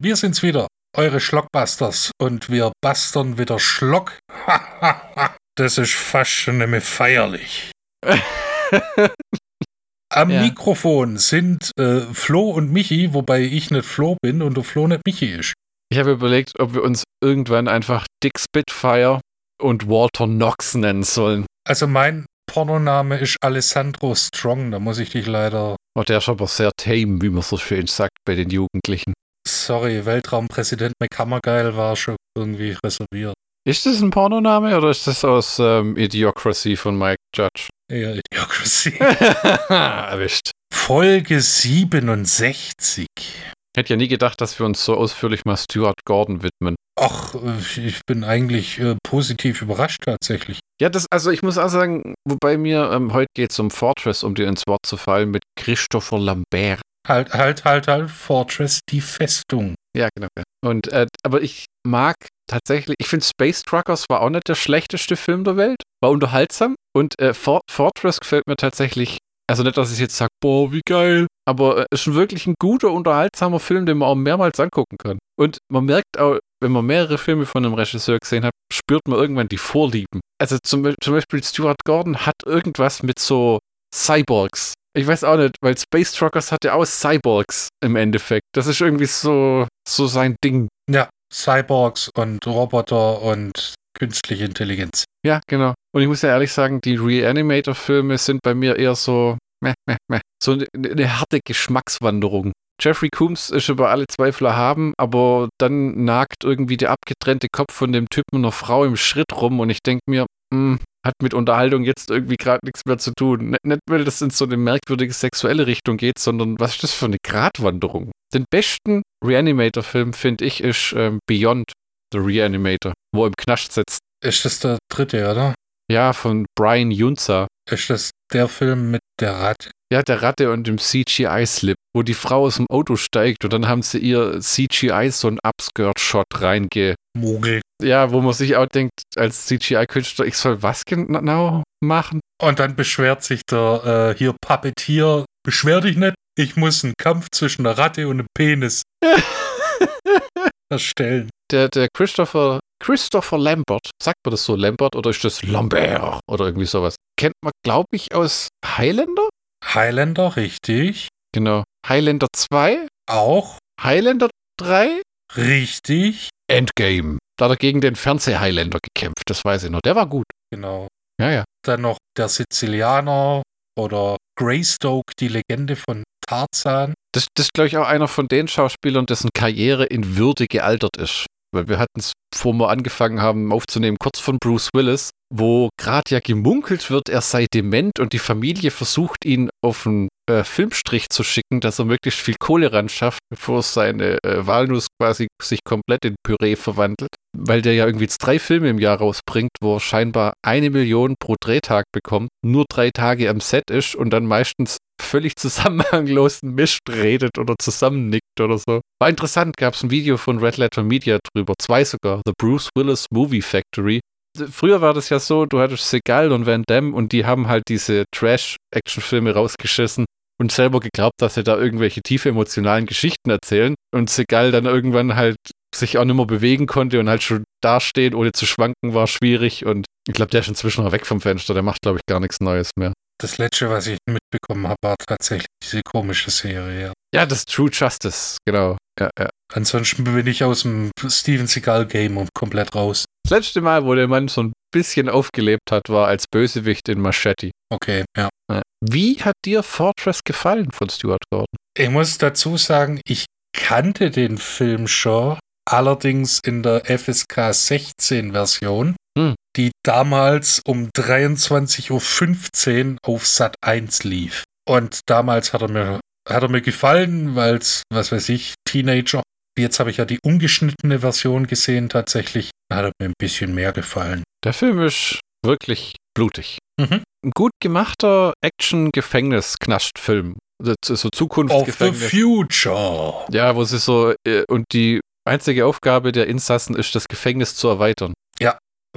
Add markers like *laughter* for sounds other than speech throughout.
wir sind's wieder, eure Schlockbusters. Und wir bastern wieder Schlock. *laughs* das ist fast schon nämlich feierlich. *laughs* Am Ja. Mikrofon sind äh, Flo und Michi, wobei ich nicht Flo bin und der Flo nicht Michi ist. Ich habe überlegt, ob wir uns irgendwann einfach Dick Spitfire und Walter Knox nennen sollen. Also mein Pornoname ist Alessandro Strong, da muss ich dich leider. Oh, der ist aber sehr tame, wie man so schön sagt bei den Jugendlichen. Sorry, Weltraumpräsident McHammergeil war schon irgendwie reserviert. Ist das ein Pornoname oder ist das aus ähm, Idiocracy von Mike Judge? Eher Idiocracy. *laughs* Erwischt. Folge 67. Hätte ja nie gedacht, dass wir uns so ausführlich mal Stuart Gordon widmen. Ach, äh, ich bin eigentlich äh, positiv überrascht tatsächlich. Ja, das, also ich muss auch sagen, wobei mir, ähm, heute geht es um Fortress, um dir ins Wort zu fallen, mit Christopher Lambert. Halt, halt, halt, halt, Fortress, die Festung. Ja, genau. Und, äh, aber ich mag tatsächlich, ich finde Space Truckers war auch nicht der schlechteste Film der Welt, war unterhaltsam und äh, For Fortress gefällt mir tatsächlich, also nicht, dass ich jetzt sage, boah, wie geil, aber äh, ist schon wirklich ein guter, unterhaltsamer Film, den man auch mehrmals angucken kann. Und man merkt auch, wenn man mehrere Filme von einem Regisseur gesehen hat, spürt man irgendwann die Vorlieben. Also zum, zum Beispiel Stuart Gordon hat irgendwas mit so Cyborgs. Ich weiß auch nicht, weil Space Truckers hat ja auch Cyborgs im Endeffekt. Das ist irgendwie so, so sein Ding. Ja, Cyborgs und Roboter und künstliche Intelligenz. Ja, genau. Und ich muss ja ehrlich sagen, die Reanimator-Filme sind bei mir eher so, meh, meh, meh. so eine, eine harte Geschmackswanderung. Jeffrey Coombs ist über alle Zweifel erhaben, aber dann nagt irgendwie der abgetrennte Kopf von dem Typen und einer Frau im Schritt rum und ich denke mir, hm, hat mit Unterhaltung jetzt irgendwie gerade nichts mehr zu tun. Nicht, nicht, weil das in so eine merkwürdige sexuelle Richtung geht, sondern was ist das für eine Gratwanderung? Den besten Reanimator-Film, finde ich, ist ähm, Beyond the Reanimator, wo er im Knast sitzt. Ist das der dritte, oder? Ja, von Brian Junza. Ist das der Film mit der Ratte? Ja, der Ratte und dem CGI-Slip, wo die Frau aus dem Auto steigt und dann haben sie ihr CGI so einen Upskirt-Shot reinge. Mogel. Ja, wo man sich auch denkt, als CGI-Künstler, ich soll was genau machen? Und dann beschwert sich der äh, hier Puppetier, beschwer dich nicht, ich muss einen Kampf zwischen einer Ratte und einem Penis *laughs* erstellen. Der, der Christopher, Christopher Lambert, sagt man das so, Lambert oder ist das Lambert oder irgendwie sowas? Kennt man, glaube ich, aus Highlander? Highlander, richtig. Genau. Highlander 2, Auch Highlander 3, richtig. Endgame. Da hat er gegen den Fernseh-Highlander gekämpft, das weiß ich noch. Der war gut. Genau. Ja, ja. Dann noch der Sizilianer oder Greystoke, die Legende von Tarzan. Das, das ist, glaube ich, auch einer von den Schauspielern, dessen Karriere in Würde gealtert ist. Weil wir hatten es, bevor wir angefangen haben aufzunehmen, kurz von Bruce Willis, wo gerade ja gemunkelt wird, er sei dement und die Familie versucht, ihn auf einen äh, Filmstrich zu schicken, dass er möglichst viel Kohle ran schafft, bevor seine äh, Walnuss quasi sich komplett in Püree verwandelt. Weil der ja irgendwie jetzt drei Filme im Jahr rausbringt, wo er scheinbar eine Million pro Drehtag bekommt, nur drei Tage am Set ist und dann meistens völlig *laughs* zusammenhanglosen Mist redet oder zusammennickt oder so. War interessant, gab es ein Video von Red Letter Media drüber, zwei sogar, The Bruce Willis Movie Factory. Früher war das ja so, du hattest Segal und Van Damme und die haben halt diese Trash-Action-Filme rausgeschissen und selber geglaubt, dass sie da irgendwelche tiefe emotionalen Geschichten erzählen und Segal dann irgendwann halt sich auch nicht mehr bewegen konnte und halt schon dastehen, ohne zu schwanken, war schwierig und ich glaube, der ist inzwischen auch weg vom Fenster, der macht, glaube ich, gar nichts Neues mehr. Das letzte, was ich mitbekommen habe, war tatsächlich diese komische Serie. Ja. Das True Justice, genau. Ja, ja. Ansonsten bin ich aus dem Steven Seagal-Game und komplett raus. Das letzte Mal, wo der Mann so ein bisschen aufgelebt hat, war als Bösewicht in Machete. Okay, ja. Wie hat dir Fortress gefallen von Stuart Gordon? Ich muss dazu sagen, ich kannte den Film schon, allerdings in der FSK 16 Version. Die damals um 23.15 Uhr auf Sat 1 lief. Und damals hat er mir, hat er mir gefallen, weil es, was weiß ich, Teenager. Jetzt habe ich ja die ungeschnittene Version gesehen tatsächlich. Da hat er mir ein bisschen mehr gefallen. Der Film ist wirklich blutig. Mhm. Ein gut gemachter Action-Gefängnis-Knast-Film. Das ist So Of the Zukunftsgefängnis. Future. Ja, wo sie so, äh, und die einzige Aufgabe der Insassen ist, das Gefängnis zu erweitern.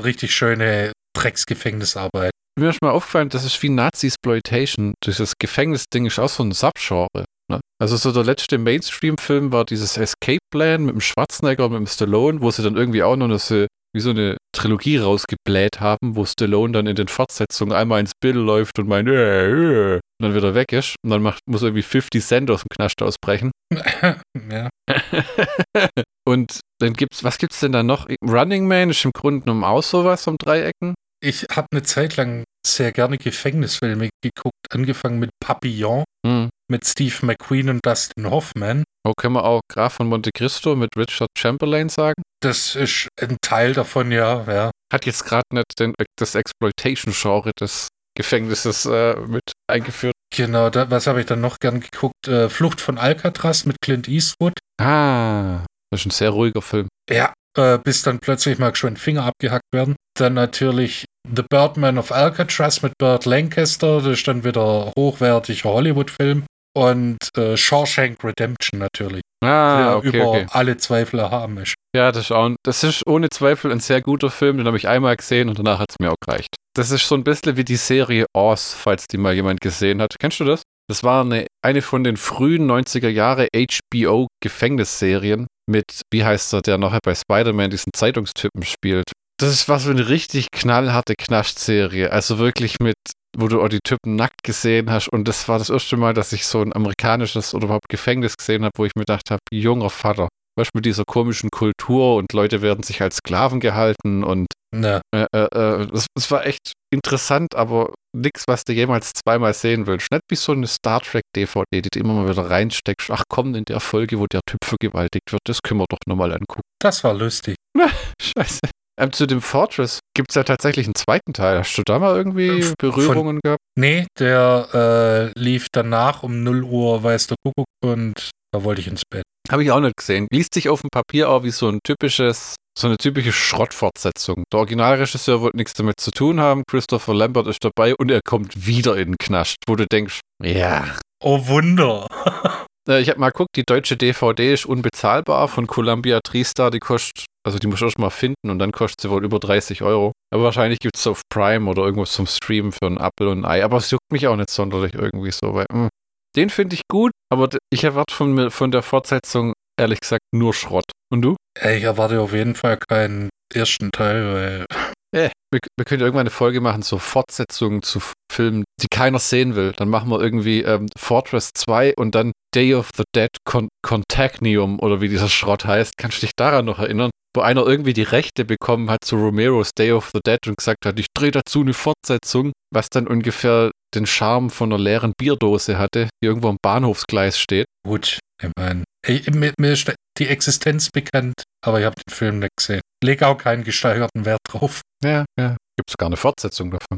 Richtig schöne Drecksgefängnisarbeit. Mir ist mal aufgefallen, das ist wie Nazi-Exploitation. Dieses Gefängnisding ist auch so ein Subgenre. Ne? Also so der letzte Mainstream-Film war dieses Escape Plan mit dem Schwarzenegger und mit dem Stallone, wo sie dann irgendwie auch noch eine, wie so eine Trilogie rausgebläht haben, wo Stallone dann in den Fortsetzungen einmal ins Bild läuft und meint, äh, äh, und dann wieder weg ist. Und dann macht, muss irgendwie 50 Cent aus dem Knast ausbrechen. *laughs* ja. *laughs* und dann gibt's, was gibt's denn da noch? Running Man ist im Grunde genommen auch sowas um Dreiecken. Ich habe eine Zeit lang sehr gerne Gefängnisfilme geguckt, angefangen mit Papillon, Hm. mit Steve McQueen und Dustin Hoffman. Oh, können wir auch Graf von Monte Cristo mit Richard Chamberlain sagen? Das ist ein Teil davon, ja, ja. Hat jetzt gerade nicht den, das Exploitation-Genre des Gefängnisses äh, mit eingeführt. Genau, da, was habe ich dann noch gern geguckt? Äh, Flucht von Alcatraz mit Clint Eastwood. Ah, das ist ein sehr ruhiger Film. Ja, äh, bis dann plötzlich mal schön Finger abgehackt werden. Dann natürlich The Birdman of Alcatraz mit Burt Lancaster. Das ist dann wieder hochwertiger Hollywood-Film. Und äh, Shawshank Redemption natürlich. Ah, okay, über okay. alle Zweifel erhaben ist. Ja, das ist, auch, das ist ohne Zweifel ein sehr guter Film. Den habe ich einmal gesehen und danach hat es mir auch gereicht. Das ist so ein bisschen wie die Serie Oz, falls die mal jemand gesehen hat. Kennst du das? Das war eine, eine von den frühen 90er Jahre HBO-Gefängnisserien mit, wie heißt er, der nachher bei Spider-Man diesen Zeitungstypen spielt. Das ist was für eine richtig knallharte Knascht-Serie. Also wirklich mit, wo du auch die Typen nackt gesehen hast. Und das war das erste Mal, dass ich so ein amerikanisches oder überhaupt Gefängnis gesehen habe, wo ich mir gedacht habe, junger Vater. Weißt du, mit dieser komischen Kultur und Leute werden sich als Sklaven gehalten und Na, äh, äh, äh, das, das war echt interessant, aber nichts, was du jemals zweimal sehen willst. Nicht wie so eine Star Trek DVD, die du immer mal wieder reinsteckst. Ach komm, in der Folge, wo der Typ vergewaltigt wird, das können wir doch nochmal angucken. das war lustig. *laughs* Scheiße. Ähm, zu dem Fortress gibt es ja tatsächlich einen zweiten Teil. Hast du da mal irgendwie Von- Berührungen gehabt? Nee, der äh, lief danach um 0 Uhr, weiß der Kuckuck, und da wollte ich ins Bett. Habe ich auch nicht gesehen. Liest sich auf dem Papier auch wie so ein typisches, so eine typische Schrottfortsetzung. Der Originalregisseur wollte nichts damit zu tun haben. Christopher Lambert ist dabei und er kommt wieder in den Knast, wo du denkst, ja. Oh Wunder. Äh, Ich habe mal geguckt, die deutsche DVD ist unbezahlbar von Columbia TriStar. Die kostet, also die musst du erst mal finden und dann kostet sie wohl über 30 Euro. Aber wahrscheinlich gibt es auf Prime oder irgendwo zum Streamen für einen Apfel und ein Ei. Aber es juckt mich auch nicht sonderlich irgendwie so, weil mh, den finde ich gut, aber ich erwarte von, von der Fortsetzung ehrlich gesagt nur Schrott. Und du? Ich erwarte auf jeden Fall keinen ersten Teil, weil *laughs* Äh, wir, wir können ja irgendwann eine Folge machen, so Fortsetzungen zu Filmen, die keiner sehen will. Dann machen wir irgendwie ähm, Fortress 2 und dann Day of the Dead Con Contagnium oder wie dieser Schrott heißt. Kannst du dich daran noch erinnern? Wo einer irgendwie die Rechte bekommen hat zu Romero's Day of the Dead und gesagt hat, ich drehe dazu eine Fortsetzung, was dann ungefähr den Charme von einer leeren Bierdose hatte, die irgendwo am Bahnhofsgleis steht. gut, ich meine, mir, mir ist die Existenz bekannt, aber ich habe den Film nicht gesehen. Leg auch keinen gesteigerten Wert drauf. Ja, ja. Gibt sogar eine Fortsetzung davon.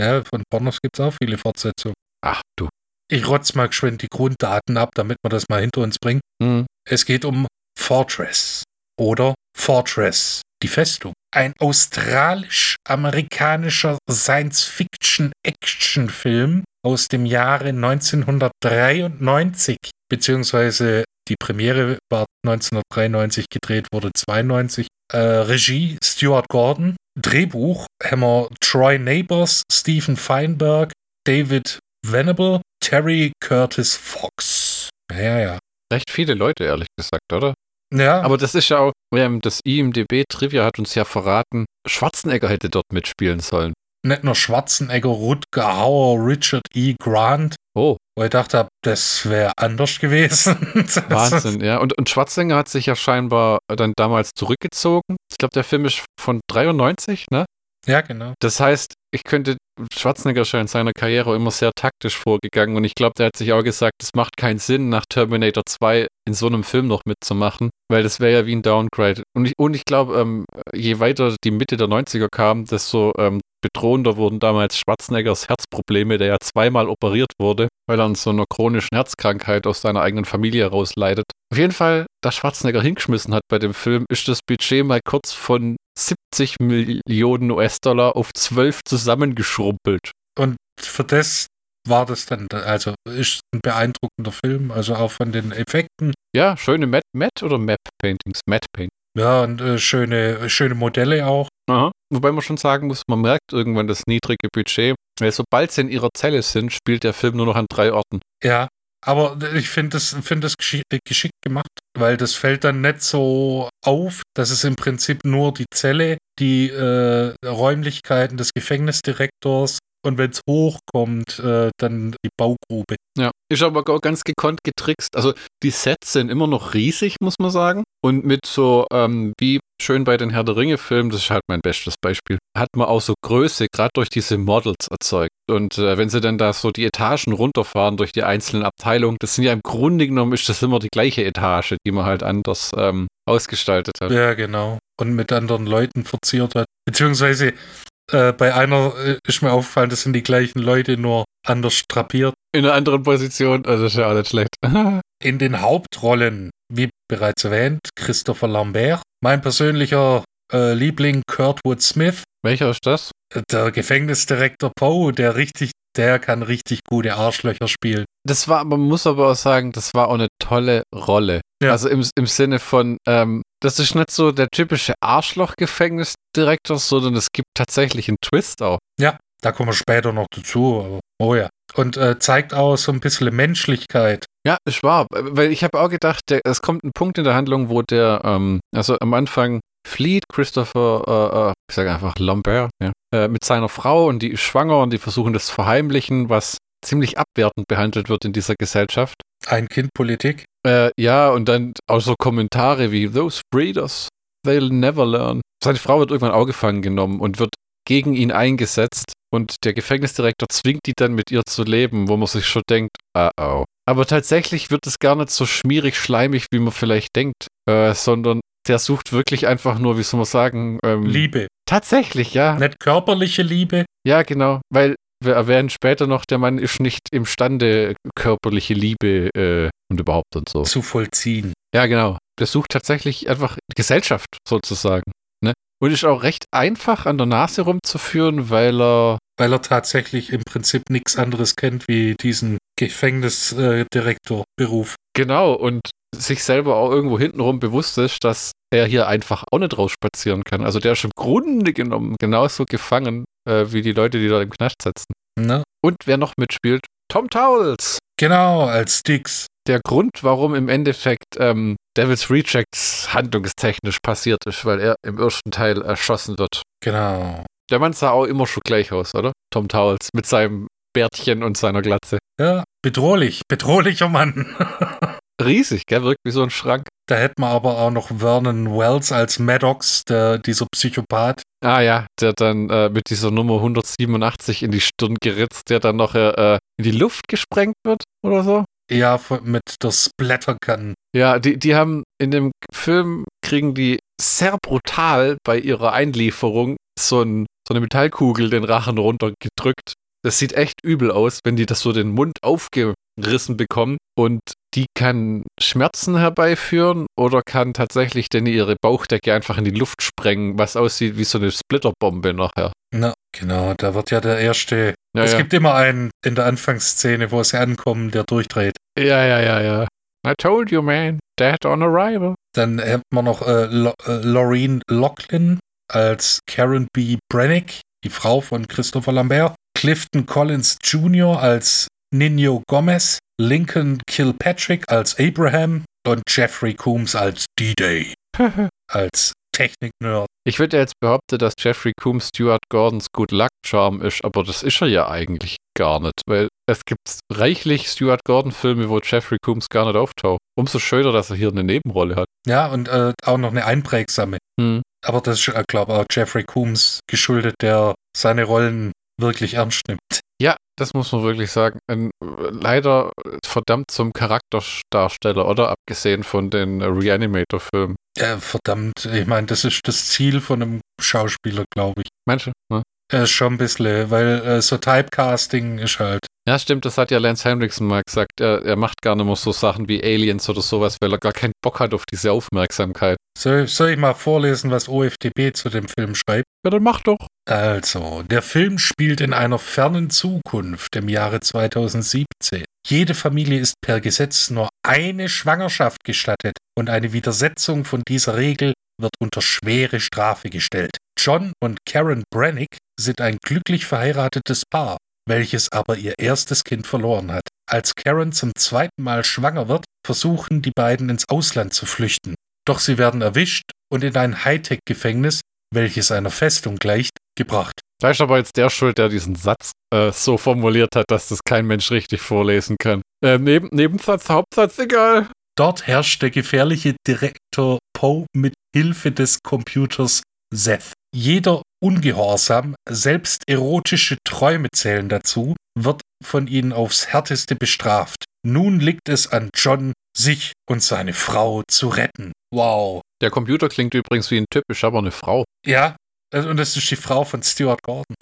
Ja, von Pornos gibt es auch viele Fortsetzungen. Ach du. Ich rotz mal geschwind die Grunddaten ab, damit wir das mal hinter uns bringen. Hm. Es geht um Fortress oder Fortress, die Festung. Ein australisch-amerikanischer Science-Fiction-Action-Film aus dem Jahre 1993, beziehungsweise die Premiere war 1993 gedreht, wurde 92. Äh, Regie Stuart Gordon, Drehbuch wir Troy Neighbors, Stephen Feinberg, David Venable, Terry Curtis Fox. Ja, ja. Recht viele Leute, ehrlich gesagt, oder? Ja, Aber das ist ja auch, das IMDB-Trivia hat uns ja verraten, Schwarzenegger hätte dort mitspielen sollen. nicht nur Schwarzenegger, Rutger Hauer, Richard E. Grant, Oh, wo ich dachte, das wäre anders gewesen. *laughs* Wahnsinn, ja. Und, und Schwarzenegger hat sich ja scheinbar dann damals zurückgezogen. Ich glaube, der Film ist von 93, ne? Ja, genau. Das heißt, ich könnte, Schwarzenegger ist ja in seiner Karriere immer sehr taktisch vorgegangen und ich glaube, der hat sich auch gesagt, es macht keinen Sinn, nach Terminator 2 in so einem Film noch mitzumachen, weil das wäre ja wie ein Downgrade. Und ich, und ich glaube, ähm, je weiter die Mitte der 90er kam, desto ähm, bedrohender wurden damals Schwarzeneggers Herzprobleme, der ja zweimal operiert wurde, weil er an so einer chronischen Herzkrankheit aus seiner eigenen Familie heraus leidet. Auf jeden Fall, da Schwarzenegger hingeschmissen hat bei dem Film, ist das Budget mal kurz von 70 Millionen US-Dollar auf 12 zusammengeschrumpelt. Und für das war das dann, also ist ein beeindruckender Film, also auch von den Effekten. Ja, schöne Matte, Matte oder Map-Paintings? Matte-Paint. Ja, und äh, schöne, schöne Modelle auch. Aha. Wobei man schon sagen muss, man merkt irgendwann das niedrige Budget, weil sobald sie in ihrer Zelle sind, spielt der Film nur noch an drei Orten. Ja, aber ich finde das, find das geschick, geschickt gemacht, weil das fällt dann nicht so auf, dass es im Prinzip nur die Zelle, die äh, Räumlichkeiten des Gefängnisdirektors und wenn es hochkommt, äh, dann die Baugrube. Ja, ist aber auch ganz gekonnt getrickst. Also die Sets sind immer noch riesig, muss man sagen. Und mit so, ähm, wie schön bei den Herr der Ringe-Filmen, das ist halt mein bestes Beispiel, hat man auch so Größe, gerade durch diese Models erzeugt. Und äh, wenn sie dann da so die Etagen runterfahren durch die einzelnen Abteilungen, das sind ja im Grunde genommen ist das immer die gleiche Etage, die man halt anders ähm, ausgestaltet hat. Ja, genau. Und mit anderen Leuten verziert hat. Beziehungsweise äh, bei einer äh, ist mir aufgefallen, das sind die gleichen Leute, nur anders drapiert. In einer anderen Position, also ist ja auch nicht schlecht. *laughs* In den Hauptrollen, wie bereits erwähnt, Christopher Lambert, mein persönlicher äh, Liebling Kurtwood Smith. Welcher ist das? Der Gefängnisdirektor Poe, der richtig, der kann richtig gute Arschlöcher spielen. Das war, man muss aber auch sagen, das war auch eine tolle Rolle. Ja. Also im, im Sinne von, ähm, das ist nicht so der typische Arschloch-Gefängnisdirektor, sondern es gibt tatsächlich einen Twist auch. Ja, da kommen wir später noch dazu. Oh ja. Und äh, zeigt auch so ein bisschen Menschlichkeit. Ja, ist wahr. Weil ich habe auch gedacht, der, es kommt ein Punkt in der Handlung, wo der, ähm, also am Anfang flieht Christopher, äh, äh, ich sage einfach Lambert, ja, äh, mit seiner Frau und die ist schwanger und die versuchen das zu verheimlichen, was ziemlich abwertend behandelt wird in dieser Gesellschaft. Ein Kind Politik? Äh, ja, und dann auch so Kommentare wie Those breeders, they'll never learn. Seine Frau wird irgendwann auch gefangen genommen und wird gegen ihn eingesetzt und der Gefängnisdirektor zwingt die dann mit ihr zu leben, wo man sich schon denkt, uh oh. Aber tatsächlich wird es gar nicht so schmierig, schleimig, wie man vielleicht denkt, äh, sondern der sucht wirklich einfach nur, wie soll man sagen, ähm, Liebe. Tatsächlich, ja. Nicht körperliche Liebe. Ja, genau, weil wir erwähnen später noch, der Mann ist nicht imstande, körperliche Liebe äh, und überhaupt und so. Zu vollziehen. Ja, genau. Der sucht tatsächlich einfach Gesellschaft sozusagen. Ne? Und ist auch recht einfach an der Nase rumzuführen, weil er. Weil er tatsächlich im Prinzip nichts anderes kennt wie diesen Gefängnisdirektorberuf. Genau, und sich selber auch irgendwo hintenrum bewusst ist, dass er hier einfach auch nicht rausspazieren kann. Also der ist im Grunde genommen genauso gefangen äh, wie die Leute, die da im Knast sitzen. Ne? Und wer noch mitspielt? Tom Towles. Genau, als Sticks. Der Grund, warum im Endeffekt ähm, Devil's Rejects handlungstechnisch passiert ist, weil er im ersten Teil erschossen wird. Genau. Der Mann sah auch immer schon gleich aus, oder? Tom Towles mit seinem Bärtchen und seiner Glatze. Ja, bedrohlich, bedrohlicher Mann. *laughs* Riesig, gell? Wirkt wie so ein Schrank. Da hätten wir aber auch noch Vernon Wells als Maddox, der, dieser Psychopath. Ah ja, der dann äh, mit dieser Nummer 187 in die Stirn geritzt, der dann noch äh, in die Luft gesprengt wird oder so. Ja, mit der Splattergun. Ja, die, die haben in dem Film, kriegen die sehr brutal bei ihrer Einlieferung so, ein, so eine Metallkugel den Rachen runtergedrückt. Das sieht echt übel aus, wenn die das so den Mund aufgerissen bekommen und die kann Schmerzen herbeiführen oder kann tatsächlich denn ihre Bauchdecke einfach in die Luft sprengen, was aussieht wie so eine Splitterbombe nachher. Na, genau, da wird ja der erste. Ja, es ja. gibt immer einen in der Anfangsszene, wo sie ankommen, der durchdreht. Ja, ja, ja, ja. I told you, man, dead on arrival. Dann hat man noch äh, äh, Laureen Locklin als Karen B. Brennick, die Frau von Christopher Lambert. Clifton Collins Jr. als Nino Gomez, Lincoln Kilpatrick als Abraham und Jeffrey Coombs als D-Day. *laughs* als Technik-Nerd. Ich würde jetzt behaupten, dass Jeffrey Coombs Stuart Gordons Good Luck Charm ist, aber das ist er ja eigentlich gar nicht, weil es gibt reichlich Stuart Gordon-Filme, wo Jeffrey Coombs gar nicht auftaucht. Umso schöner, dass er hier eine Nebenrolle hat. Ja, und äh, auch noch eine einprägsame. Hm. Aber das ist, äh, glaube ich, auch Jeffrey Coombs geschuldet, der seine Rollen wirklich ernst nimmt. Ja, das muss man wirklich sagen. Ein, leider verdammt zum Charakterdarsteller, oder? Abgesehen von den Reanimator-Filmen. Ja, verdammt. Ich meine, das ist das Ziel von einem Schauspieler, glaube ich. Manche, ne? Äh, schon ein bisschen, weil äh, so Typecasting ist halt. Ja, stimmt, das hat ja Lance Henriksen mal gesagt. Er, er macht gar nicht mehr so Sachen wie Aliens oder sowas, weil er gar keinen Bock hat auf diese Aufmerksamkeit. Soll, soll ich mal vorlesen, was OFDB zu dem Film schreibt? Ja, dann mach doch. Also, der Film spielt in einer fernen Zukunft im Jahre 2017. Jede Familie ist per Gesetz nur eine Schwangerschaft gestattet und eine Widersetzung von dieser Regel wird unter schwere Strafe gestellt. John und Karen Brannick sind ein glücklich verheiratetes Paar. welches aber ihr erstes Kind verloren hat. Als Karen zum zweiten Mal schwanger wird, versuchen die beiden ins Ausland zu flüchten. Doch sie werden erwischt und in ein Hightech-Gefängnis, welches einer Festung gleicht, gebracht. Da ist aber jetzt der schuld, der diesen Satz äh, so formuliert hat, dass das kein Mensch richtig vorlesen kann. Äh, Neben Nebensatz, Hauptsatz, egal. Dort herrscht der gefährliche Direktor Poe mit Hilfe des Computers Seth. Jeder Ungehorsam, selbst erotische Träume zählen dazu, wird von ihnen aufs härteste bestraft. Nun liegt es an John, sich und seine Frau zu retten. Wow. Der Computer klingt übrigens wie ein Typ, ist aber eine Frau. Ja, also, und das ist die Frau von Stuart Gordon.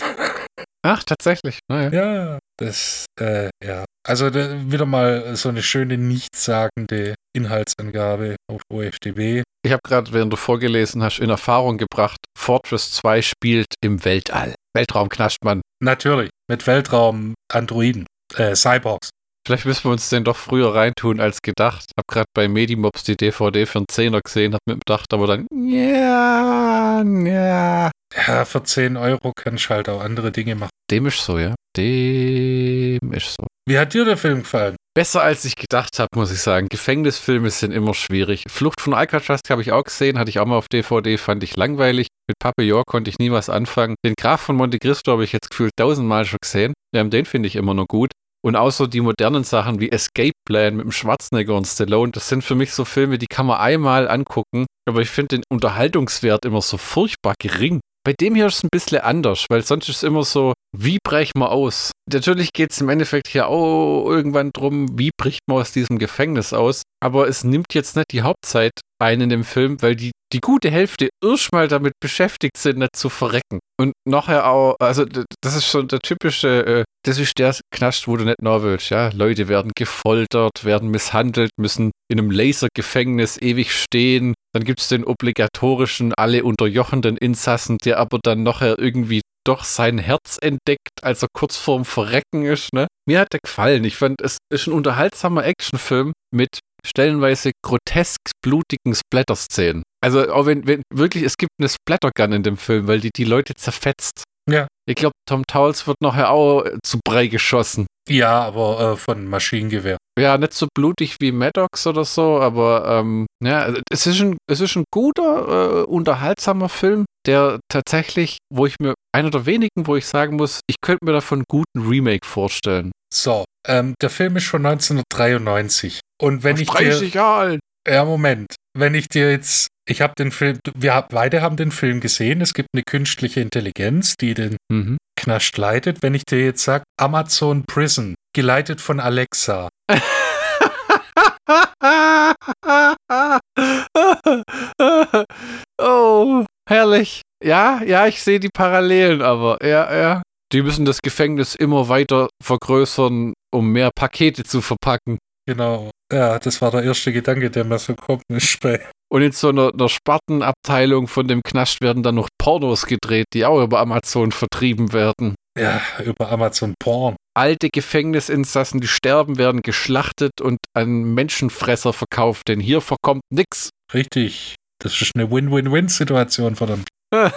Ach, tatsächlich. Naja. Ja, das, äh, ja. Also wieder mal so eine schöne, nichtssagende Inhaltsangabe auf OFDB. Ich habe gerade, während du vorgelesen hast, in Erfahrung gebracht, Fortress 2 spielt im Weltall. Weltraum knascht man. Natürlich, mit Weltraum-Androiden, äh, Cyborgs. Vielleicht müssen wir uns den doch früher reintun als gedacht. Hab gerade bei Medimobs die DVD für einen Zehner gesehen, hab mir gedacht, aber dann, ja, ja. Ja, für 10 Euro kannst du halt auch andere Dinge machen. Dem ist so, ja. Dem ist so. Wie hat dir der Film gefallen? Besser als ich gedacht habe, muss ich sagen. Gefängnisfilme sind immer schwierig. Flucht von Alcatraz habe ich auch gesehen, hatte ich auch mal auf DVD, fand ich langweilig. Mit Papillon konnte ich nie was anfangen. Den Graf von Monte Cristo habe ich jetzt gefühlt tausendmal schon gesehen. Ja, den finde ich immer noch gut. Und außer die modernen Sachen wie Escape Plan mit dem Schwarzenegger und Stallone, das sind für mich so Filme, die kann man einmal angucken. Aber ich finde den Unterhaltungswert immer so furchtbar gering. Bei dem hier ist es ein bisschen anders, weil sonst ist es immer so, wie brechen wir aus? Natürlich geht es im Endeffekt hier auch irgendwann drum, wie bricht man aus diesem Gefängnis aus. Aber es nimmt jetzt nicht die Hauptzeit ein in dem Film, weil die, die gute Hälfte erstmal damit beschäftigt sind, nicht zu verrecken. Und nachher auch, also das ist schon der typische, äh, das ist der Knast, wo du nicht noch willst, ja. Leute werden gefoltert, werden misshandelt, müssen in einem Lasergefängnis ewig stehen. Dann gibt es den obligatorischen, alle unterjochenden Insassen, der aber dann nachher irgendwie doch sein Herz entdeckt, als er kurz vorm Verrecken ist. Ne? Mir hat der gefallen. Ich fand, es ist ein unterhaltsamer Actionfilm mit stellenweise grotesk blutigen Splatter-Szenen. Also auch wenn, wenn wirklich, es gibt eine Splattergun in dem Film, weil die die Leute zerfetzt. Ja. Ich glaube, Tom Towles wird nachher auch zu Brei geschossen. Ja, aber äh, von Maschinengewehr. Ja, nicht so blutig wie Maddox oder so, aber ähm, ja, es ist ein, es ist ein guter, äh, unterhaltsamer Film, der tatsächlich, wo ich mir, einer der wenigen, wo ich sagen muss, ich könnte mir davon einen guten Remake vorstellen. So, ähm, der Film ist von 1993. Und wenn ich 30 Jahre alt. Ja, Moment. Wenn ich dir jetzt, ich habe den Film, wir beide haben den Film gesehen. Es gibt eine künstliche Intelligenz, die den Mhm. Knast leitet. Wenn ich dir jetzt sage, Amazon Prison, geleitet von Alexa. *laughs* oh, herrlich. Ja, ja, ich sehe die Parallelen, aber ja, ja. Die müssen das Gefängnis immer weiter vergrößern, um mehr Pakete zu verpacken. Genau. Ja, das war der erste Gedanke, der mir so kommt. Ist bei Und in so einer, einer Spartenabteilung von dem Knast werden dann noch Pornos gedreht, die auch über Amazon vertrieben werden. Ja, über Amazon Porn. Alte Gefängnisinsassen, die sterben, werden geschlachtet und an Menschenfresser verkauft, denn hier verkommt nix. Richtig. Das ist eine Win-Win-Win-Situation, verdammt. *laughs*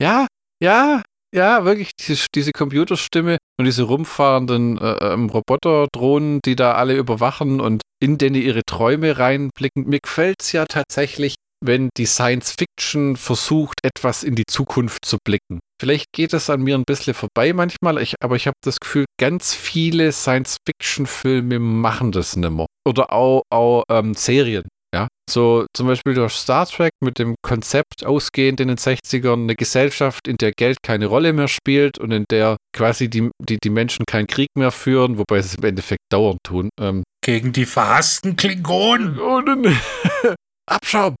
Ja, ja, ja, wirklich, diese, diese Computerstimme und diese rumfahrenden äh, ähm, Roboterdrohnen, die da alle überwachen und in denen ihre Träume reinblicken. Mir gefällt's ja tatsächlich, wenn die Science Fiction versucht, etwas in die Zukunft zu blicken. Vielleicht geht es an mir ein bisschen vorbei manchmal, ich, aber ich habe das Gefühl, ganz viele Science-Fiction-Filme machen das nimmer. Oder auch, auch ähm, Serien. Ja, so zum Beispiel durch Star Trek mit dem Konzept ausgehend in den 60ern eine Gesellschaft, in der Geld keine Rolle mehr spielt und in der quasi die, die, die Menschen keinen Krieg mehr führen, wobei sie es im Endeffekt dauernd tun. Ähm, Gegen die verhassten Klingonen. *laughs* Abschaum.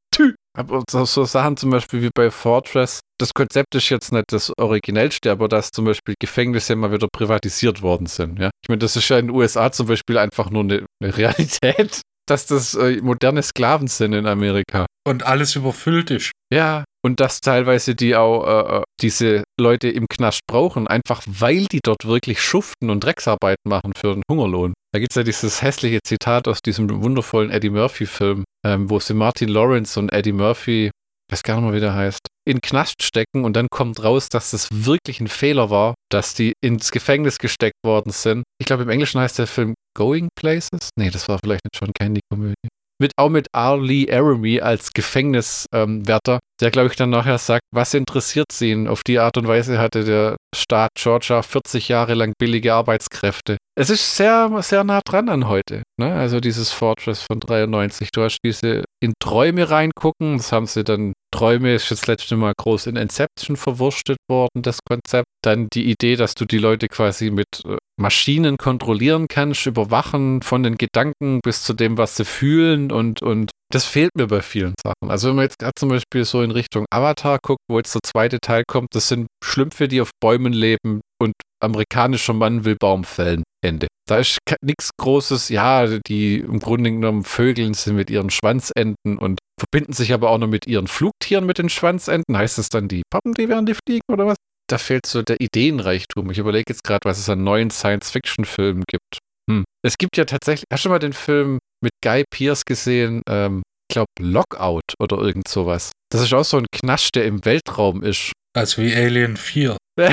Aber so, so Sachen zum Beispiel wie bei Fortress, das Konzept ist jetzt nicht das Originellste, aber dass zum Beispiel Gefängnisse mal wieder privatisiert worden sind. Ja? Ich meine, das ist ja in den USA zum Beispiel einfach nur eine, eine Realität, *laughs* dass das äh, moderne Sklaven sind in Amerika. Und alles überfüllt ist. Ja, und dass teilweise die auch äh, äh, diese Leute im Knast brauchen, einfach weil die dort wirklich schuften und Drecksarbeit machen für einen Hungerlohn. Da gibt es ja dieses hässliche Zitat aus diesem wundervollen Eddie Murphy-Film, ähm, wo sie Martin Lawrence und Eddie Murphy weiß gar nicht mehr, wie der heißt, in Knast stecken und dann kommt raus, dass das wirklich ein Fehler war, dass die ins Gefängnis gesteckt worden sind. Ich glaube, im Englischen heißt der Film Going Places? Nee, das war vielleicht nicht schon Candy-Komödie mit auch mit R. Lee Aramy als Gefängniswärter, ähm, der glaube ich dann nachher sagt, was interessiert sie ihn? Auf die Art und Weise hatte der Staat Georgia 40 Jahre lang billige Arbeitskräfte. Es ist sehr, sehr nah dran an heute. Ne? Also dieses Fortress von 93. Du hast diese in Träume reingucken. Das haben sie dann, Träume ist jetzt letzte Mal groß in Inception verwurstet worden, das Konzept. Dann die Idee, dass du die Leute quasi mit äh, Maschinen kontrollieren kannst, überwachen von den Gedanken bis zu dem, was sie fühlen und, und das fehlt mir bei vielen Sachen. Also wenn man jetzt gerade zum Beispiel so in Richtung Avatar guckt, wo jetzt der zweite Teil kommt, das sind Schlümpfe, die auf Bäumen leben und amerikanischer Mann will Baum fällen. Ende. Da ist nichts Großes, ja, die im Grunde genommen Vögeln sind mit ihren Schwanzenden und verbinden sich aber auch noch mit ihren Flugtieren mit den Schwanzenden. Heißt es dann die Pappen, die während die fliegen oder was? Da fehlt so der Ideenreichtum. Ich überlege jetzt gerade, was es an neuen Science-Fiction-Filmen gibt. Hm. Es gibt ja tatsächlich, hast du mal den Film mit Guy Pierce gesehen? Ähm, ich glaube, Lockout oder irgend sowas. Das ist auch so ein Knasch, der im Weltraum ist. Also wie Alien 4. *laughs*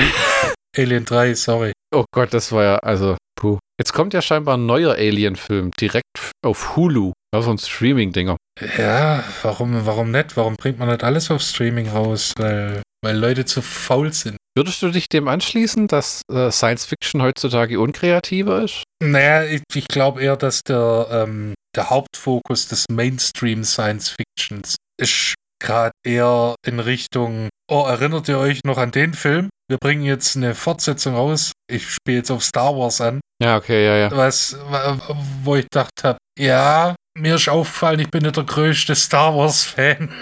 Alien 3, sorry. Oh Gott, das war ja, also, puh. Jetzt kommt ja scheinbar ein neuer Alien-Film direkt auf Hulu. Also ein Streaming-Dinger. Ja, warum, warum nicht? Warum bringt man nicht alles auf Streaming raus? Weil, weil Leute zu faul sind. Würdest du dich dem anschließen, dass äh, Science Fiction heutzutage unkreativer ist? Naja, ich, ich glaube eher, dass der, ähm, der Hauptfokus des Mainstream Science Fictions ist gerade eher in Richtung, oh, erinnert ihr euch noch an den Film? Wir bringen jetzt eine Fortsetzung raus. Ich spiele jetzt auf Star Wars an. Ja, okay, ja, ja. Was, wo ich gedacht habe, ja, mir ist aufgefallen, ich bin nicht der größte Star Wars-Fan.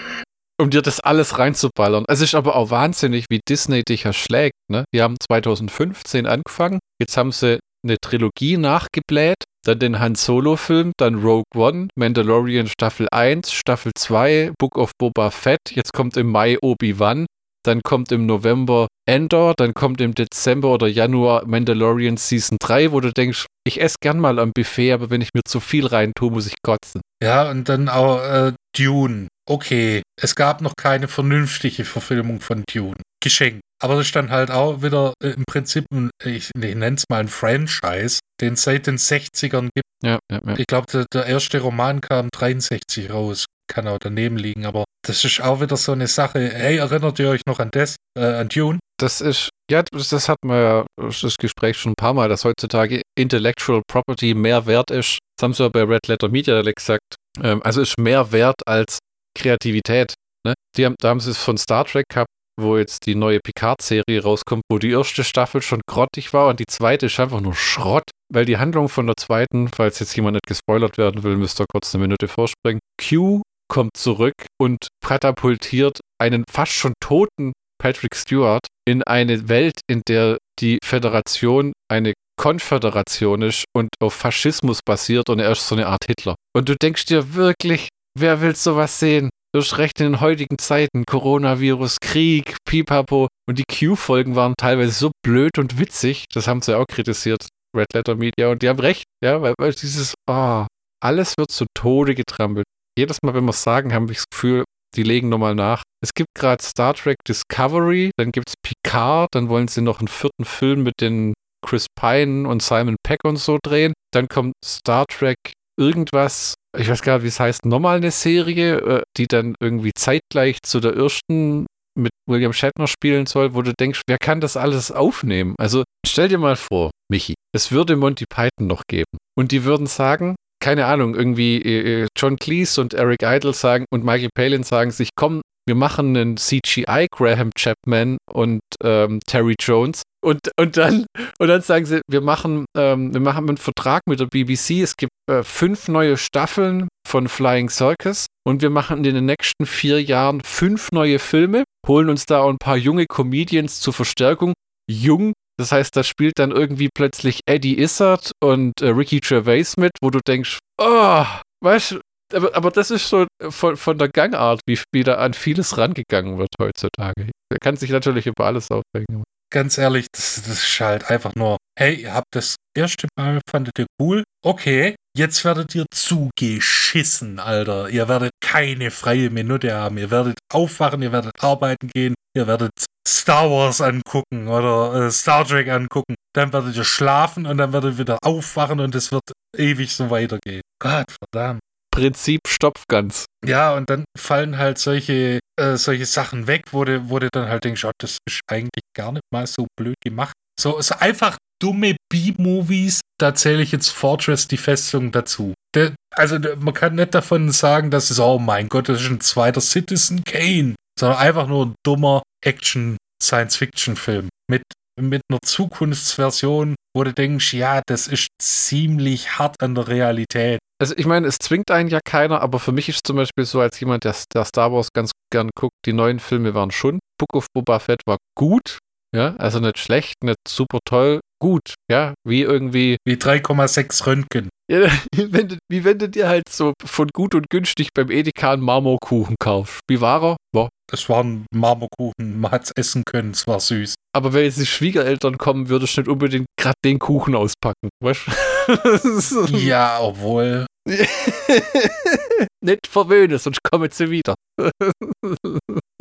Um dir das alles reinzuballern. Es ist aber auch wahnsinnig, wie Disney dich erschlägt. Ne? Die haben 2015 angefangen. Jetzt haben sie eine Trilogie nachgebläht. Dann den Han Solo-Film, dann Rogue One, Mandalorian Staffel 1, Staffel 2, Book of Boba Fett. Jetzt kommt im Mai Obi-Wan dann kommt im November Endor, dann kommt im Dezember oder Januar Mandalorian Season 3, wo du denkst, ich esse gern mal am Buffet, aber wenn ich mir zu viel rein tue, muss ich kotzen. Ja, und dann auch äh, Dune. Okay, es gab noch keine vernünftige Verfilmung von Dune. Geschenkt. Aber das ist dann halt auch wieder äh, im Prinzip, ein, ich, ich nenne es mal ein Franchise, den es seit den 60ern gibt. Ja, ja, ja. Ich glaube, der, der erste Roman kam 63 raus kann auch daneben liegen, aber das ist auch wieder so eine Sache. Hey, erinnert ihr euch noch an das, äh, an Dune? Das ist, ja, das, das hat man ja das Gespräch schon ein paar Mal, dass heutzutage Intellectual Property mehr wert ist. Das haben sie ja bei Red Letter Media gesagt. Ähm, also ist mehr wert als Kreativität. Ne? Die haben, da haben sie es von Star Trek gehabt, wo jetzt die neue Picard-Serie rauskommt, wo die erste Staffel schon grottig war und die zweite ist einfach nur Schrott, weil die Handlung von der zweiten, falls jetzt jemand nicht gespoilert werden will, müsst ihr kurz eine Minute vorspringen. Q kommt zurück und katapultiert einen fast schon toten Patrick Stewart in eine Welt, in der die Föderation eine Konföderation ist und auf Faschismus basiert und er ist so eine Art Hitler. Und du denkst dir wirklich, wer will sowas sehen? Du hast recht in den heutigen Zeiten, Coronavirus, Krieg, Pipapo. Und die Q-Folgen waren teilweise so blöd und witzig, das haben sie auch kritisiert, Red Letter Media. Und die haben recht, ja, weil, weil dieses, oh, alles wird zu Tode getrampelt jedes Mal, wenn wir es sagen, haben wir das Gefühl, die legen nochmal nach. Es gibt gerade Star Trek Discovery, dann gibt es Picard, dann wollen sie noch einen vierten Film mit den Chris Pine und Simon Peck und so drehen. Dann kommt Star Trek irgendwas, ich weiß gar nicht, wie es heißt, nochmal eine Serie, äh, die dann irgendwie zeitgleich zu der ersten mit William Shatner spielen soll, wo du denkst, wer kann das alles aufnehmen? Also stell dir mal vor, Michi, es würde Monty Python noch geben. Und die würden sagen, keine Ahnung, irgendwie äh, äh, John Cleese und Eric Idle sagen und Michael Palin sagen sich, komm, wir machen einen CGI Graham Chapman und ähm, Terry Jones und, und dann und dann sagen sie, wir machen ähm, wir machen einen Vertrag mit der BBC. Es gibt äh, fünf neue Staffeln von Flying Circus und wir machen in den nächsten vier Jahren fünf neue Filme, holen uns da ein paar junge Comedians zur Verstärkung. Jung das heißt, da spielt dann irgendwie plötzlich Eddie Izzard und äh, Ricky Gervais mit, wo du denkst, oh, weißt du, aber, aber das ist so von, von der Gangart, wie wieder an vieles rangegangen wird heutzutage. Er kann sich natürlich über alles aufregen. Ganz ehrlich, das, das ist halt einfach nur, hey, ihr habt das erste Mal, fandet ihr cool? Okay, Jetzt werdet ihr zugeschissen, Alter. Ihr werdet keine freie Minute haben. Ihr werdet aufwachen, ihr werdet arbeiten gehen, ihr werdet Star Wars angucken oder äh, Star Trek angucken. Dann werdet ihr schlafen und dann werdet ihr wieder aufwachen und es wird ewig so weitergehen. Gott verdammt. Prinzip Stopfgans. Ja, und dann fallen halt solche, äh, solche Sachen weg, wo du dann halt denkst, oh, das ist eigentlich gar nicht mal so blöd gemacht. So, so einfach dumme B-Movies, da zähle ich jetzt Fortress die Festung dazu. Der, also man kann nicht davon sagen, dass es, oh mein Gott, das ist ein zweiter Citizen Kane, sondern einfach nur ein dummer Action-Science-Fiction-Film mit, mit einer Zukunftsversion, wo du denkst, ja, das ist ziemlich hart an der Realität. Also ich meine, es zwingt einen ja keiner, aber für mich ist zum Beispiel so, als jemand, der, der Star Wars ganz gern guckt, die neuen Filme waren schon. Book of Boba Fett war gut, ja, also nicht schlecht, nicht super toll, gut, ja, wie irgendwie. Wie 3,6 Röntgen. Ja, *laughs* wenn du, wie wenn du dir halt so von gut und günstig beim Edeka einen Marmorkuchen kaufst. Wie war er? War. Das war ein Marmorkuchen, man hat es essen können, es war süß. Aber wenn jetzt die Schwiegereltern kommen, würdest du nicht unbedingt gerade den Kuchen auspacken, weißt du? *laughs* ja, obwohl. *laughs* nicht verwöhnen, sonst kommen sie wieder.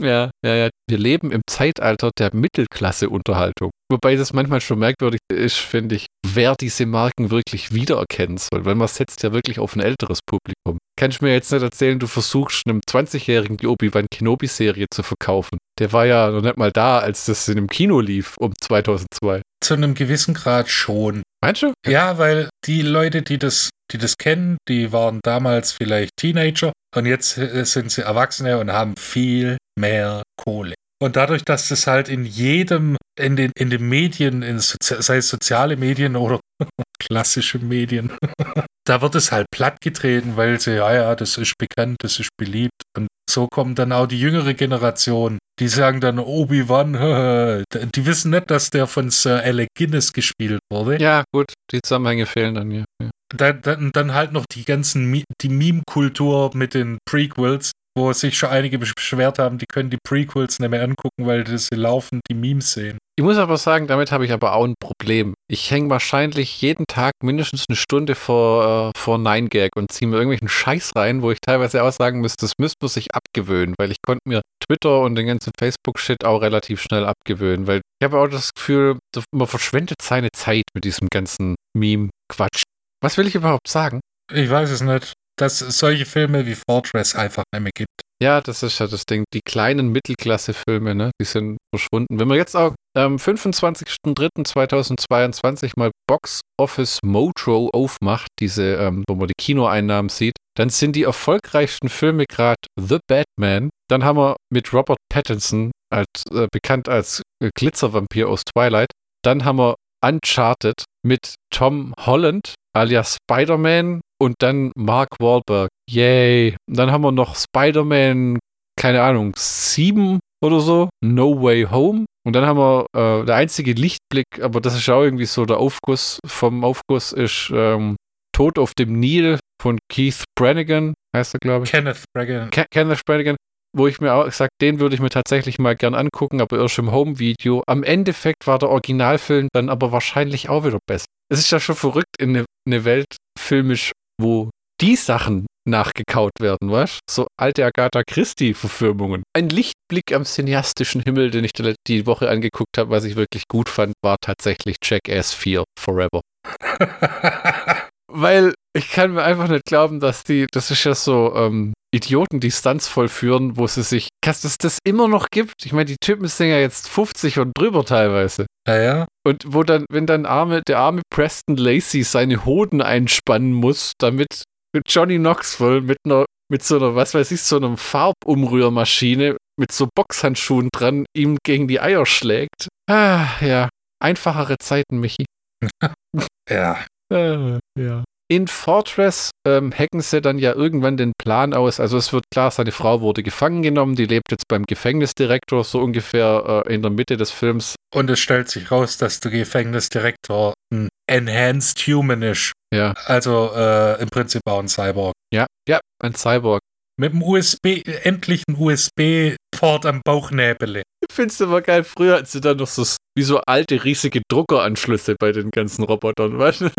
ja, ja, ja. Wir leben im Zeitalter der Mittelklasse-Unterhaltung. Wobei das manchmal schon merkwürdig ist, finde ich, wer diese Marken wirklich wiedererkennen soll, weil man setzt ja wirklich auf ein älteres Publikum. Kannst du mir jetzt nicht erzählen, du versuchst einem 20-Jährigen die Obi-Wan Kenobi-Serie zu verkaufen. Der war ja noch nicht mal da, als das in einem Kino lief, um 2002. Zu einem gewissen Grad schon. Meinst du? Ja, weil die Leute, die das, die das kennen, die waren damals vielleicht Teenager und jetzt äh, sind sie Erwachsene und haben viel mehr Kohle. Und dadurch, dass das halt in jedem, in den, in den Medien, in, sei es soziale Medien oder *laughs* klassische Medien, *laughs* da wird es halt plattgetreten, weil sie, ja, ja, das ist bekannt, das ist beliebt. Und so kommt dann auch die jüngere Generation. Die sagen dann Obi-Wan, *laughs* die wissen nicht, dass der von Sir Alec Guinness gespielt wurde. Ja, gut, die Zusammenhänge fehlen dann hier. Ja. Dann, dann, dann halt noch die ganzen, die Meme-Kultur mit den Prequels, wo sich schon einige beschwert haben, die können die Prequels nicht mehr angucken, weil sie laufen die Memes sehen. Ich muss aber sagen, damit habe ich aber auch ein Problem. Ich hänge wahrscheinlich jeden Tag mindestens eine Stunde vor, äh, vor 9gag und ziehe mir irgendwelchen Scheiß rein, wo ich teilweise auch sagen müsste, das müsste man sich abgewöhnen, weil ich konnte mir Twitter und den ganzen Facebook-Shit auch relativ schnell abgewöhnen, weil ich habe auch das Gefühl, man verschwendet seine Zeit mit diesem ganzen Meme-Quatsch. Was will ich überhaupt sagen? Ich weiß es nicht dass es solche Filme wie Fortress einfach nicht mehr gibt. Ja, das ist ja das Ding. Die kleinen Mittelklasse-Filme, ne, die sind verschwunden. Wenn man jetzt auch am ähm, 25.03.2022 mal Box Office Mojo aufmacht, diese, ähm, wo man die Kinoeinnahmen sieht, dann sind die erfolgreichsten Filme gerade The Batman. Dann haben wir mit Robert Pattinson, als, äh, bekannt als äh, Glitzervampir aus Twilight. Dann haben wir Uncharted mit Tom Holland alias Spider-Man und dann Mark Wahlberg. Yay. Und dann haben wir noch Spider-Man, keine Ahnung, 7 oder so. No Way Home. Und dann haben wir äh, der einzige Lichtblick, aber das ist auch irgendwie so der Aufguss vom Aufguss ist ähm, Tod auf dem Nil von Keith Brannigan, heißt er, glaube ich. Kenneth Brannigan. Ke Kenneth Brannigan, wo ich mir auch gesagt, den würde ich mir tatsächlich mal gern angucken, aber erst im Home-Video. Am Endeffekt war der Originalfilm dann aber wahrscheinlich auch wieder besser. Es ist ja schon verrückt, in eine, eine Welt filmisch wo die Sachen nachgekaut werden, weißt So alte Agatha Christie-Verfilmungen. Ein Lichtblick am cineastischen Himmel, den ich die Woche angeguckt habe, was ich wirklich gut fand, war tatsächlich Jackass 4 Forever. *laughs* Weil ich kann mir einfach nicht glauben, dass die, das ist ja so, ähm, Idioten, die Stunts vollführen, wo sie sich, dass es das immer noch gibt. Ich meine, die Typen sind ja jetzt 50 und drüber teilweise. Ja, ja. Und wo dann, wenn dann arme, der arme Preston Lacey seine Hoden einspannen muss, damit mit Johnny Knoxville mit einer, mit so einer, was weiß ich, so einer Farbumrührmaschine mit so Boxhandschuhen dran ihm gegen die Eier schlägt. Ah, ja. Einfachere Zeiten, Michi. *laughs* ja. Äh, ja in Fortress ähm, hacken sie dann ja irgendwann den Plan aus. Also es wird klar, seine Frau wurde gefangen genommen, die lebt jetzt beim Gefängnisdirektor, so ungefähr äh, in der Mitte des Films. Und es stellt sich raus, dass der Gefängnisdirektor ein Enhanced Human ist. Ja. Also äh, im Prinzip auch ein Cyborg. Ja, ja, ein Cyborg. Mit dem USB, endlichen USB-Port am Bauchnäbele. Ich finde es immer geil. Früher hatten sie dann noch so wie so alte, riesige Druckeranschlüsse bei den ganzen Robotern. *laughs* Weißt du?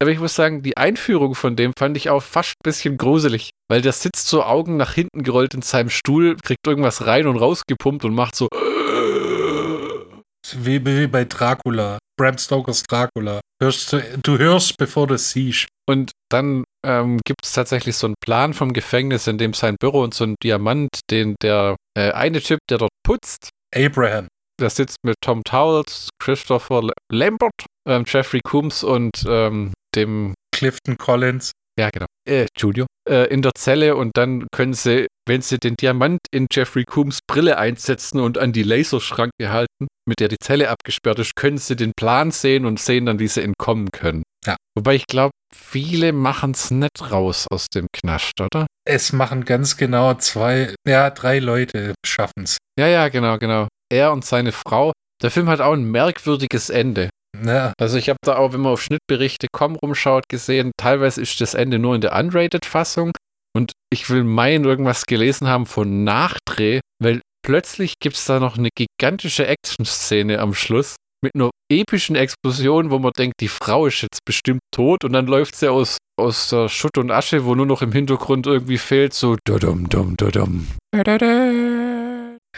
Aber ich muss sagen, die Einführung von dem fand ich auch fast ein bisschen gruselig. Weil der sitzt so Augen nach hinten gerollt in seinem Stuhl, kriegt irgendwas rein und rausgepumpt und macht so. Wie, wie bei Dracula. Bram Stokers Dracula. Hörst du, du hörst, bevor du siehst. Und dann ähm, gibt es tatsächlich so einen Plan vom Gefängnis, in dem sein Büro und so ein Diamant, den der äh, eine Typ, der dort putzt, Abraham. der sitzt mit Tom Towles, Christopher Lambert, ähm, Jeffrey Coombs und ähm, dem Clifton Collins. Ja, genau. Äh, Julio. Äh, in der Zelle und dann können sie, wenn sie den Diamant in Jeffrey Coombs Brille einsetzen und an die Laserschranke halten, mit der die Zelle abgesperrt ist, können sie den Plan sehen und sehen dann, wie sie entkommen können. Ja. Wobei ich glaube, viele machen es nicht raus aus dem Knast, oder? Es machen ganz genau zwei, ja, drei Leute schaffen es. Ja, ja, genau, genau. Er und seine Frau. Der Film hat auch ein merkwürdiges Ende. Ja, Also ich habe da auch, wenn man auf Schnittberichte com rumschaut, gesehen, teilweise ist das Ende nur in der Unrated-Fassung und ich will meinen, irgendwas gelesen haben von Nachdreh, weil plötzlich gibt es da noch eine gigantische Action-Szene am Schluss mit einer epischen Explosion, wo man denkt, die Frau ist jetzt bestimmt tot und dann läuft sie aus, aus der Schutt und Asche, wo nur noch im Hintergrund irgendwie fehlt, so dudum, dum, dudum.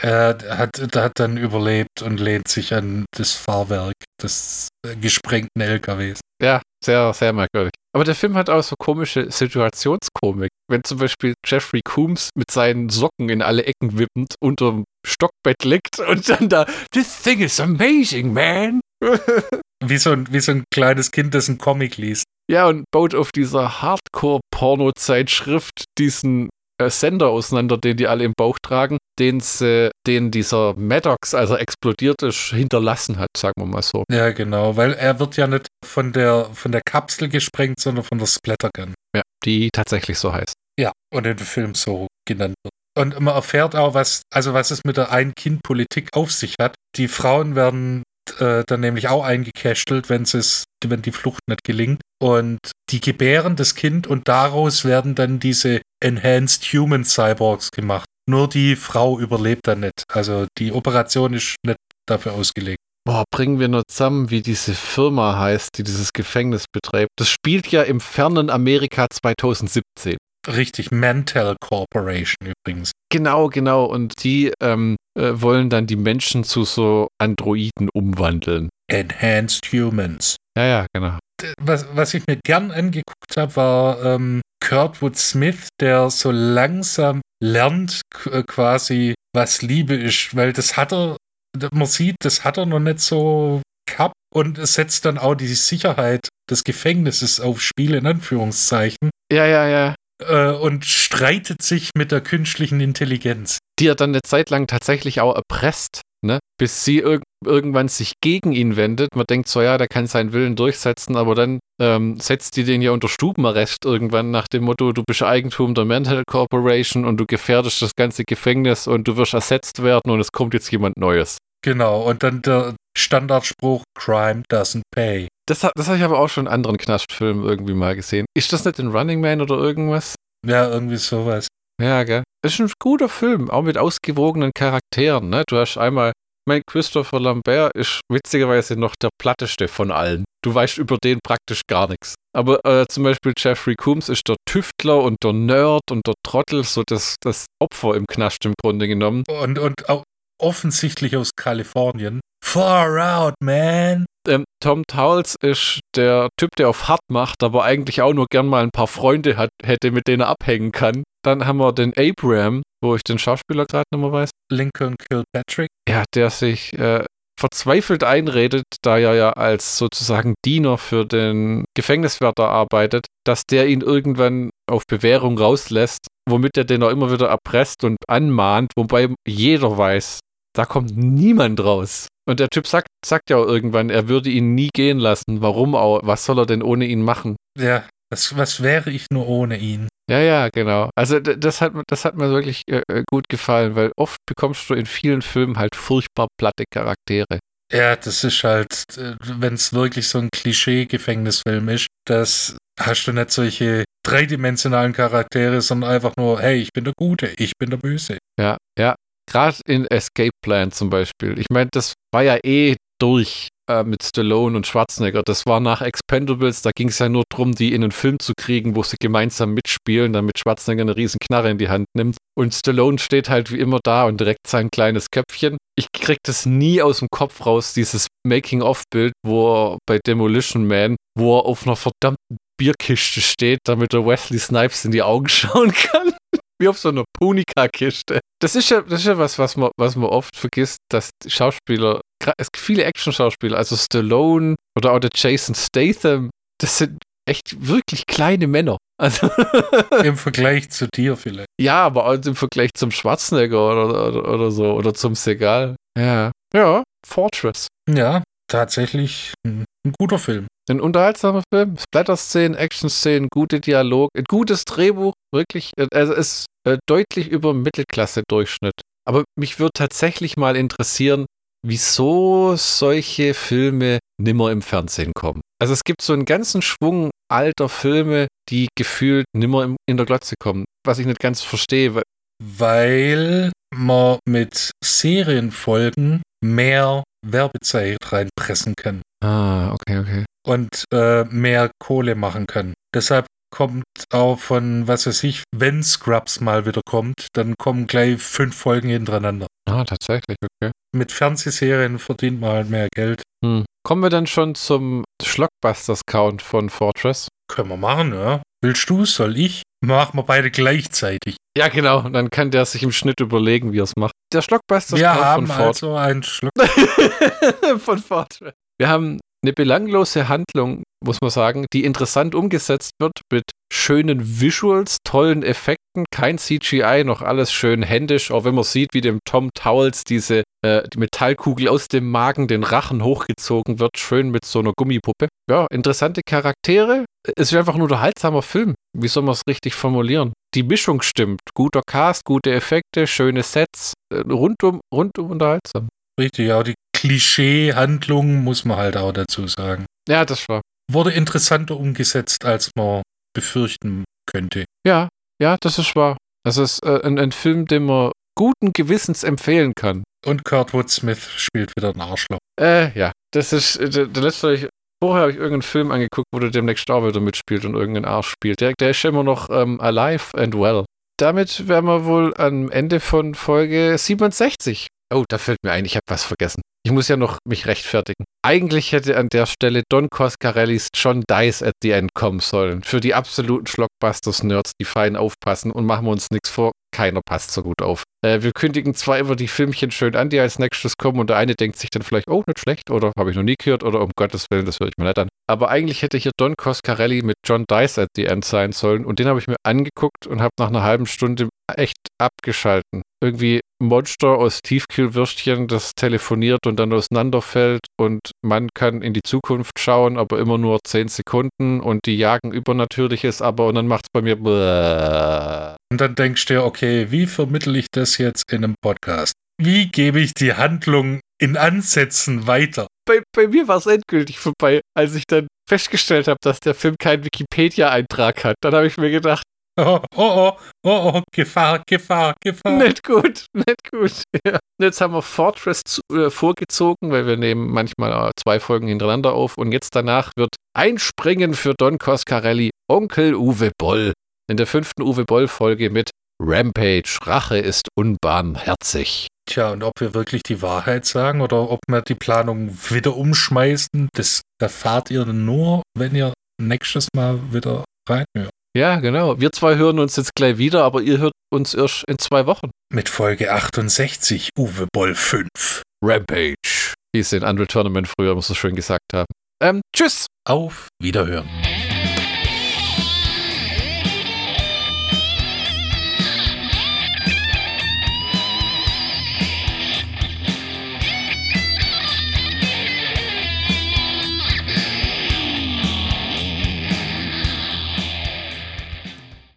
er hat, hat dann überlebt und lehnt sich an das Fahrwerk des äh, gesprengten LKWs. Ja, sehr, sehr merkwürdig. Aber der Film hat auch so komische Situationskomik. Wenn zum Beispiel Jeffrey Coombs mit seinen Socken in alle Ecken wippend unterm Stockbett liegt und dann da, This thing is amazing, man. *laughs* Wie so, ein, wie so ein kleines Kind, das einen Comic liest. ja, und baut auf dieser Hardcore-Porno-Zeitschrift diesen äh, Sender auseinander, den die alle im Bauch tragen, den, sie, den dieser Maddox, als er explodiert ist, hinterlassen hat, sagen wir mal so. Ja, genau, weil er wird ja nicht von der, von der Kapsel gesprengt, sondern von der Splattergun. Ja, die tatsächlich so heißt. Ja, und in dem Film so genannt wird. Und man erfährt auch, was, also was es mit der Ein-Kind-Politik auf sich hat. Die Frauen werden äh, dann nämlich auch eingekästelt, wenn es, wenn die Flucht nicht gelingt. Und die gebären das Kind und daraus werden dann diese Enhanced Human Cyborgs gemacht. Nur die Frau überlebt dann nicht. Also die Operation ist nicht dafür ausgelegt. Boah, bringen wir nur zusammen, wie diese Firma heißt, die dieses Gefängnis betreibt. Das spielt ja im fernen Amerika 2017. Richtig, Mantel Corporation übrigens. Genau, genau. Und die ähm, äh, wollen dann die Menschen zu so Androiden umwandeln. Enhanced Humans. Ja, ja, genau. was, was ich mir gern angeguckt habe, war ähm, Kurtwood Smith, der so langsam lernt äh, quasi, was Liebe ist, weil das hat er, man sieht, das hat er noch nicht so gehabt und es setzt dann auch die Sicherheit des Gefängnisses auf Spiel in Anführungszeichen Ja, ja, ja. äh, und streitet sich mit der künstlichen Intelligenz. Die er dann eine Zeit lang tatsächlich auch erpresst, ne? Bis sie irgendwann sich gegen ihn wendet. Man denkt so, ja, der kann seinen Willen durchsetzen, aber dann ähm, setzt die den ja unter Stubenarrest irgendwann nach dem Motto, du bist Eigentum der Mental Corporation und du gefährdest das ganze Gefängnis und du wirst ersetzt werden und es kommt jetzt jemand Neues. Genau, und dann der Standardspruch, Crime doesn't pay. Das, das habe ich aber auch schon in anderen Knastfilmen irgendwie mal gesehen. Ist das nicht in Running Man oder irgendwas? Ja, irgendwie sowas. Ja, gell? Das ist ein guter Film, auch mit ausgewogenen Charakteren, ne? Du hast einmal, mein Christopher Lambert ist witzigerweise noch der platteste von allen. Du weißt über den praktisch gar nichts. Aber äh, zum Beispiel Jeffrey Coombs ist der Tüftler und der Nerd und der Trottel, so das, das Opfer im Knast im Grunde genommen. Und, und auch offensichtlich aus Kalifornien. Far out, man. Ähm, Tom Towles ist der Typ, der auf hart macht, aber eigentlich auch nur gern mal ein paar Freunde hat, hätte, mit denen er abhängen kann. Dann haben wir den Abraham, wo ich den Schauspieler gerade nicht mehr weiß. Lincoln Kilpatrick. Ja, der sich äh, verzweifelt einredet, da er ja als sozusagen Diener für den Gefängniswärter arbeitet, dass der ihn irgendwann auf Bewährung rauslässt, womit er den auch immer wieder erpresst und anmahnt, wobei jeder weiß, da kommt niemand raus. Und der Typ sagt, sagt ja auch irgendwann, er würde ihn nie gehen lassen. Warum auch? Was soll er denn ohne ihn machen? Ja, was, was wäre ich nur ohne ihn? Ja, ja, genau. Also das hat, mir- das hat mir wirklich äh, äh, gut gefallen, weil oft bekommst du in vielen Filmen halt furchtbar platte Charaktere. Ja, das ist halt, wenn es wirklich so ein Klischee-Gefängnisfilm ist, das hast du nicht solche dreidimensionalen Charaktere, sondern einfach nur, hey, ich bin der Gute, ich bin der Böse. Ja, ja. Gerade in Escape Plan zum Beispiel. Ich meine, das war ja eh durch äh, mit Stallone und Schwarzenegger. Das war nach Expendables, da ging es ja nur darum, die in einen Film zu kriegen, wo sie gemeinsam mitspielen, damit Schwarzenegger eine riesen Knarre in die Hand nimmt. Und Stallone steht halt wie immer da und direkt sein kleines Köpfchen. Ich krieg das nie aus dem Kopf raus, dieses Making-of-Bild, wo er bei Demolition Man, wo er auf einer verdammten Bierkiste steht, damit er Wesley Snipes in die Augen *laughs* schauen kann. wie auf so einer Punika-Kiste. Das ist ja, das ist ja was, was man, was man oft vergisst, dass Schauspieler, es gibt viele Action-Schauspieler, also Stallone oder auch der Jason Statham, das sind echt wirklich kleine Männer. Also *laughs* Im Vergleich zu dir vielleicht. Ja, aber auch im Vergleich zum Schwarzenegger oder, oder, oder so oder zum Segal. Ja. Ja, Fortress. Ja, tatsächlich ein, ein guter Film. Ein unterhaltsamer Film, Splatter-Szenen, Action-Szenen, gute Dialog, ein gutes Drehbuch, wirklich. Also es ist äh, deutlich über Mittelklasse-Durchschnitt. Aber mich würde tatsächlich mal interessieren, wieso solche Filme nimmer im Fernsehen kommen. Also es gibt so einen ganzen Schwung alter Filme, die gefühlt nimmer in der Glotze kommen, was ich nicht ganz verstehe. Weil man mit Serienfolgen mehr Werbezeit reinpressen kann. Ah, okay, okay. Und äh, mehr Kohle machen kann. Deshalb kommt auch von, was weiß ich, wenn Scrubs mal wieder kommt, dann kommen gleich fünf Folgen hintereinander. Ah, tatsächlich, okay. Mit Fernsehserien verdient man halt mehr Geld. Hm. Kommen wir dann schon zum Schlockbusters-Count von Fortress? Können wir machen, ja. Willst du, soll ich? Machen wir beide gleichzeitig. Ja, genau. Dann kann der sich im Schnitt überlegen, wie er es macht. Der Schlockbusters wir haben von Fort also einen Schluck *laughs* von Fortress. Wir haben eine belanglose Handlung, muss man sagen, die interessant umgesetzt wird mit schönen Visuals, tollen Effekten, kein CGI, noch alles schön händisch, auch wenn man sieht, wie dem Tom Towels diese äh, die Metallkugel aus dem Magen den Rachen hochgezogen wird, schön mit so einer Gummipuppe. Ja, interessante Charaktere. Es ist einfach ein unterhaltsamer Film. Wie soll man es richtig formulieren? Die Mischung stimmt. Guter Cast, gute Effekte, schöne Sets, äh, rundum, rundum unterhaltsam. Richtig, ja, die Klischee-Handlung muss man halt auch dazu sagen. Ja, das war. Wurde interessanter umgesetzt, als man befürchten könnte. Ja, ja, das ist wahr. Das ist äh, ein, ein Film, den man guten Gewissens empfehlen kann. Und Kurtwood Smith spielt wieder ein Arschloch. Äh, ja. Das ist, der, der letzte, vorher habe ich irgendeinen Film angeguckt, wo der demnächst auch wieder mitspielt und irgendeinen Arsch spielt. Der, der ist immer noch ähm, alive and well. Damit wären wir wohl am Ende von Folge 67. Oh, da fällt mir ein, ich habe was vergessen. Ich muss ja noch mich rechtfertigen. Eigentlich hätte an der Stelle Don Coscarellis John Dice at the End kommen sollen. Für die absoluten Schlockbusters-Nerds, die fein aufpassen und machen wir uns nichts vor. Keiner passt so gut auf. Äh, wir kündigen zwar immer die Filmchen schön an, die als nächstes kommen und der eine denkt sich dann vielleicht, oh, nicht schlecht oder habe ich noch nie gehört oder um Gottes Willen, das höre ich mir nicht an. Aber eigentlich hätte hier Don Coscarelli mit John Dice at the End sein sollen und den habe ich mir angeguckt und habe nach einer halben Stunde echt abgeschalten. Irgendwie Monster aus Tiefkühlwürstchen, das telefoniert und dann auseinanderfällt und man kann in die Zukunft schauen, aber immer nur 10 Sekunden und die jagen Übernatürliches, aber und dann macht es bei mir Bläh. Und dann denkst du dir, okay, wie vermittle ich das jetzt in einem Podcast? Wie gebe ich die Handlung in Ansätzen weiter? Bei, bei mir war es endgültig vorbei, als ich dann festgestellt habe, dass der Film keinen Wikipedia-Eintrag hat. Dann habe ich mir gedacht, *laughs* Oh, oh, oh, oh, oh, Gefahr, Gefahr, Gefahr. Nicht gut, nicht gut. *laughs* Ja. Jetzt haben wir Fortress zu, äh, vorgezogen, weil wir nehmen manchmal äh, zwei Folgen hintereinander auf und jetzt danach wird Einspringen für Don Coscarelli Onkel Uwe Boll in der fünften Uwe Boll-Folge mit Rampage, Rache ist unbarmherzig. Tja, und ob wir wirklich die Wahrheit sagen oder ob wir die Planung wieder umschmeißen, das erfahrt ihr nur, wenn ihr nächstes Mal wieder reinhört. Ja, genau. Wir zwei hören uns jetzt gleich wieder, aber ihr hört uns erst in zwei Wochen. Mit Folge 68, Uwe Boll 5. Rampage. Wie es in Unreal Tournament früher immer so schön gesagt haben. Ähm, tschüss. Auf Wiederhören.